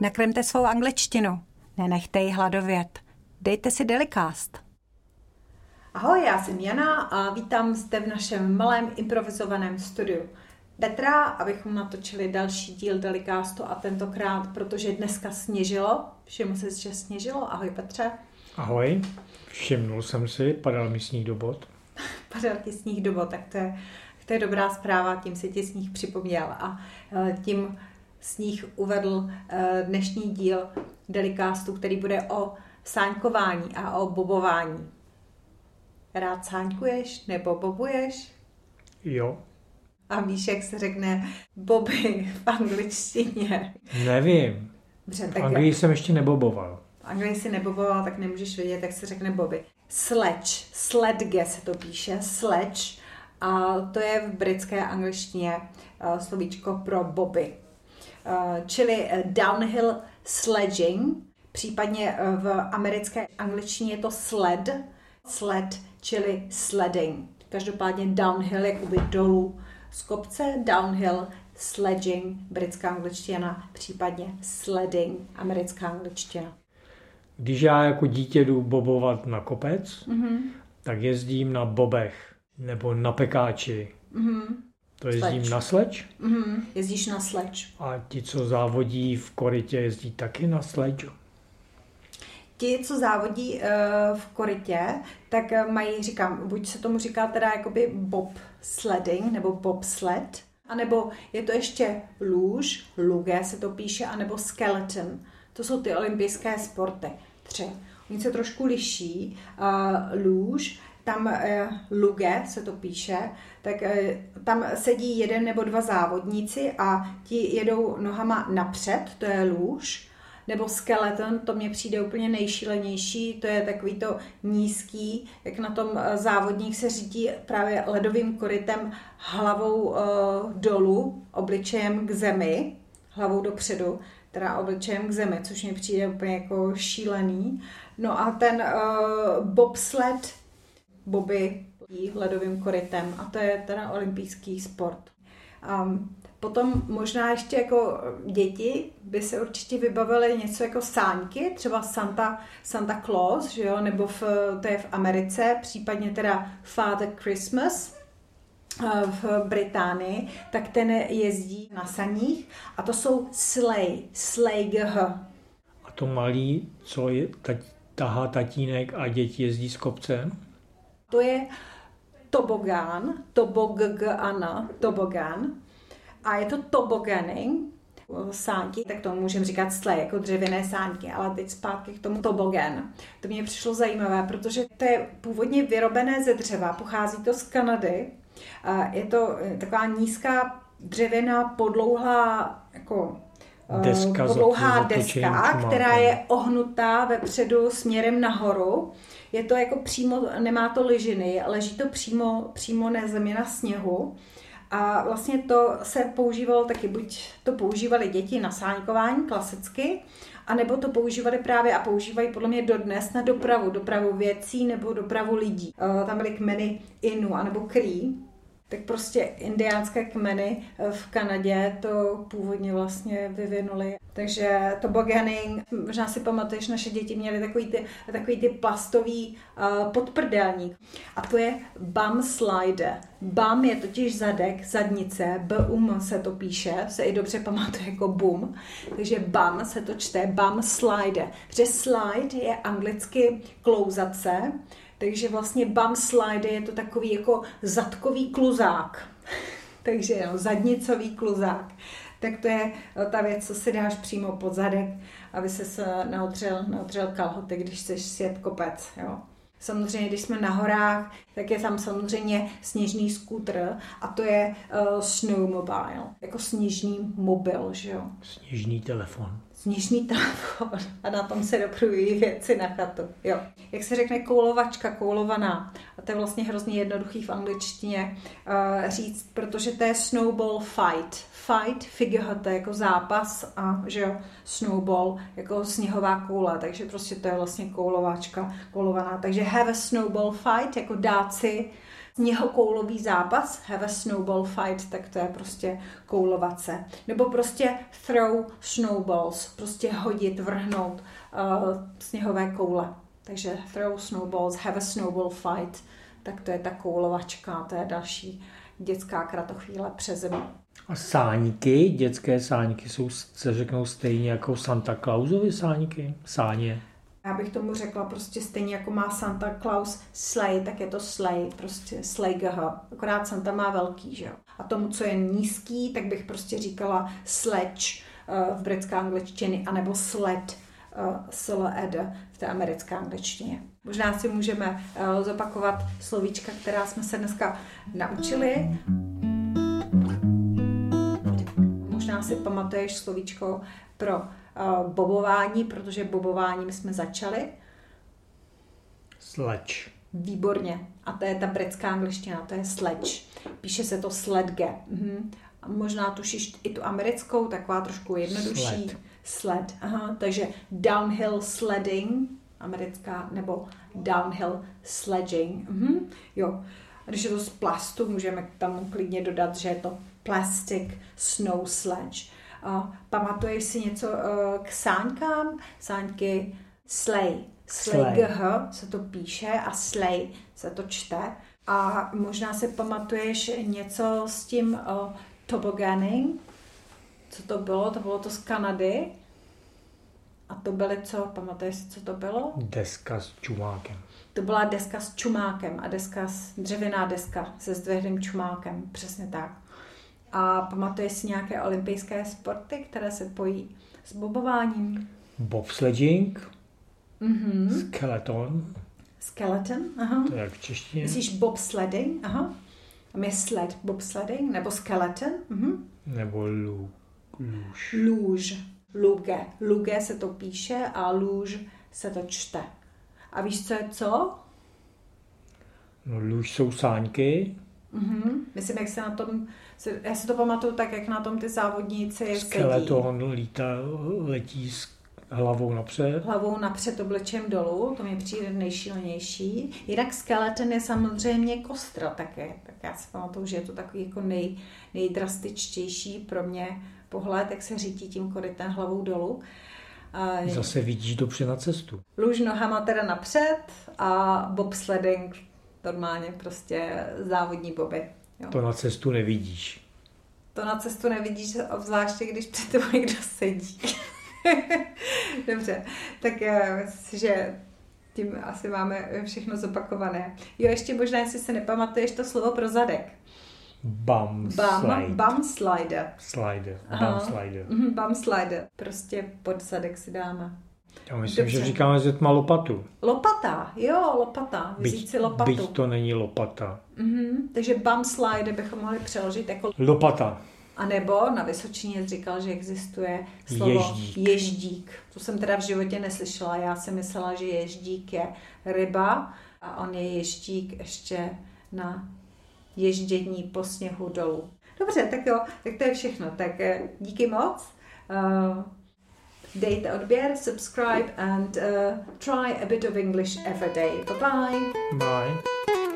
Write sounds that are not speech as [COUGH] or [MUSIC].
Nakremte svou angličtinu. Nenechte ji hladovět. Dejte si Delicast. Ahoj, já jsem Jana a vítám zde v našem malém improvizovaném studiu. Petra, abychom natočili další díl Delicastu a tentokrát, protože dneska sněžilo. Všiml jsi, že sněžilo? Ahoj Petře. Ahoj, všimnul jsem si, padal mi sníh do bod. [LAUGHS] padal ti sníh do bod, tak to je, to je dobrá zpráva, tím si ti sníh připomněl a e, tím sníh uvedl e, dnešní díl Delicastu, který bude o sáňkování a o bobování. Rád sáňkuješ nebo bobuješ? Jo. A víš, jak se řekne Bobby v angličtině? Nevím. Dobře, tak v Anglii jsem ještě neboboval. V Anglii si neboboval, tak nemůžeš vědět, jak se řekne Bobby. Sledge, sledge se to píše, sledge. A to je v britské angličtině uh, slovíčko pro Bobby. Uh, čili uh, downhill sledging, případně v americké angličtině je to sled, sled, čili sledding. Každopádně downhill, jakoby dolů z kopce, downhill, sledging, britská angličtina, případně sledding, americká angličtina. Když já jako dítě jdu bobovat na kopec, mm-hmm. tak jezdím na bobech nebo na pekáči. Mm-hmm. To jezdím sleč. na sleč? Mm-hmm. Jezdíš na sleč. A ti, co závodí v korytě, jezdí taky na sleč? Ti, co závodí uh, v korytě, tak uh, mají, říkám, buď se tomu říká teda jakoby bob sledding nebo bob sled, anebo je to ještě lůž, luge se to píše, anebo skeleton. To jsou ty olympijské sporty. Tři. Oni se trošku liší. Uh, lůž, tam uh, luge se to píše, tak uh, tam sedí jeden nebo dva závodníci a ti jedou nohama napřed, to je lůž, nebo skeleton, to mě přijde úplně nejšílenější, to je takový to nízký, jak na tom eh, závodník se řídí právě ledovým korytem hlavou uh, dolů, obličejem k zemi, hlavou dopředu, teda obličejem k zemi, což mi přijde úplně jako šílený. No a ten uh, bobsled, boby ledovým korytem a to je teda olympijský sport. Um, Potom možná ještě jako děti by se určitě vybavily něco jako sáňky, třeba Santa, Santa Claus, že jo? nebo v, to je v Americe, případně teda Father Christmas eh, v Británii, tak ten jezdí na saních a to jsou sleigh, sleigh. A to malý, co je, tať, tahá tatínek a děti jezdí s kopcem? To je tobogán, tobogán, tobogán a je to toboganing, sánky, tak tomu můžeme říkat sle, jako dřevěné sánky, ale teď zpátky k tomu tobogan. To mě přišlo zajímavé, protože to je původně vyrobené ze dřeva, pochází to z Kanady. Je to eh, taková nízká dřevěná podlouhlá jako eh, deska podlouhá deska, která je ohnutá vepředu směrem nahoru. Je to jako přímo, nemá to ližiny, leží to přímo, přímo na zemi na sněhu. A vlastně to se používalo taky, buď to používali děti na sáňkování klasicky, anebo to používali právě a používají podle mě dodnes na dopravu, dopravu věcí nebo dopravu lidí. Eh, tam byly kmeny Inu anebo Cree, tak prostě indiánské kmeny eh, v Kanadě to původně vlastně vyvinuli. Takže to boganing, možná si pamatuješ, naše děti měly takový ty, takový ty plastový uh, podprdelník. A to je bum slide. Bum je totiž zadek, zadnice, bum se to píše, se i dobře pamatuje jako bum. Takže bum se to čte, bum slide. Protože slide je anglicky klouzace, takže vlastně bum slide je to takový jako zadkový kluzák. [LAUGHS] Takže jo, zadnicový kluzák. Tak to je ta věc, co si dáš přímo pod zadek, aby se neotřel, neotřel kalhoty, když chceš sjet kopec. Jo. Samozřejmě, když jsme na horách, tak je tam samozřejmě sněžný skútr a to je uh, snowmobile, jako sněžný mobil, že jo. Sněžný telefon sněžný telefon [LAUGHS] a na tom se doprují věci na chatu. Jo. Jak se řekne koulovačka, koulovaná. A to je vlastně hrozně jednoduchý v angličtině uh, říct, protože to je snowball fight. Fight, figure, to je jako zápas a že jo, snowball jako sněhová koule, takže prostě to je vlastně koulovačka, koulovaná. Takže have a snowball fight, jako dát si sněhokoulový zápas, have a snowball fight, tak to je prostě koulovace. Nebo prostě throw snowballs, prostě hodit, vrhnout uh, sněhové koule. Takže throw snowballs, have a snowball fight, tak to je ta koulovačka, to je další dětská kratochvíle přes zimu. A sáníky, dětské sáníky jsou, se řeknou stejně jako Santa Clausovy sáníky? Sáně. Já bych tomu řekla prostě stejně jako má Santa Claus sleigh, tak je to sleigh, prostě sleigh, akorát Santa má velký, že jo. A tomu, co je nízký, tak bych prostě říkala sledge uh, v britské angličtině, anebo sled, uh, sled v té americké angličtině. Možná si můžeme uh, zopakovat slovíčka, která jsme se dneska naučili. Možná si pamatuješ slovíčko pro bobování, protože bobováním jsme začali. Sleč. Výborně. A to je ta britská angličtina, to je sledge. Píše se to sledge. Mhm. A možná tušíš i tu americkou, taková trošku jednodušší. Sled. Sled. Aha. Takže downhill sledding, americká, nebo downhill sledging. Mhm. Jo. A když je to z plastu, můžeme tam klidně dodat, že je to plastic snow sledge. Pamatuješ si něco uh, k sáňkám? Sáňky slej. Slej gh se to píše a slej se to čte. A možná si pamatuješ něco s tím uh, toboganing? Co to bylo? To bylo to z Kanady. A to byly co? Pamatuješ si, co to bylo? Deska s čumákem. To byla deska s čumákem a deska, s, dřevěná deska se zdvihným čumákem, přesně tak. A pamatuješ si nějaké olympijské sporty, které se pojí s bobováním? Bobsledging, Mhm. skeleton, Skeleton, aha. to je jak v češtině. Myslíš bobsledding, aha. A my sled, bobsledding, nebo skeleton, mhm. Nebo lů, lůž. Lůž, luge. Luge se to píše a lůž se to čte. A víš, co je co? No, lůž jsou sáňky, Mhm. Myslím, jak se na tom, já si to pamatuju tak, jak na tom ty závodníci sedí. skeleton lítá, letí s hlavou napřed. hlavou napřed obličem dolů, to mi přijde nejšílenější. Jinak skeleton je samozřejmě kostra také, tak já si pamatuju, že je to takový jako nej, nejdrastičtější pro mě pohled, jak se řítí tím korytem hlavou dolů. A Zase vidíš dobře na cestu. Lůž nohama teda napřed a bobsledding normálně prostě závodní boby. Jo. To na cestu nevidíš. To na cestu nevidíš, obzvláště když před tebou někdo sedí. [LAUGHS] Dobře, tak já myslím, že tím asi máme všechno zopakované. Jo, ještě možná, jestli se nepamatuješ to slovo pro zadek. Bum, Bum, slide. bum slider. Slider. Aha. Bum slider. Mhm, Bum slider. Prostě pod zadek si dáme. Já myslím, Dobře. že říkáme, že má lopatu. Lopata, jo, lopata. Vzít Byť, si lopatu. byť to není lopata. Mhm, takže bum slider bychom mohli přeložit jako Lopata. A nebo na Vysočině říkal, že existuje slovo Ježdík. ježdík. To jsem teda v životě neslyšela. Já jsem myslela, že ježdík je ryba a on je ježdík ještě na ježdění po sněhu dolů. Dobře, tak jo, tak to je všechno. Tak eh, díky moc. Uh, dejte odběr, subscribe and uh, try a bit of English every day. Bye bye. Bye.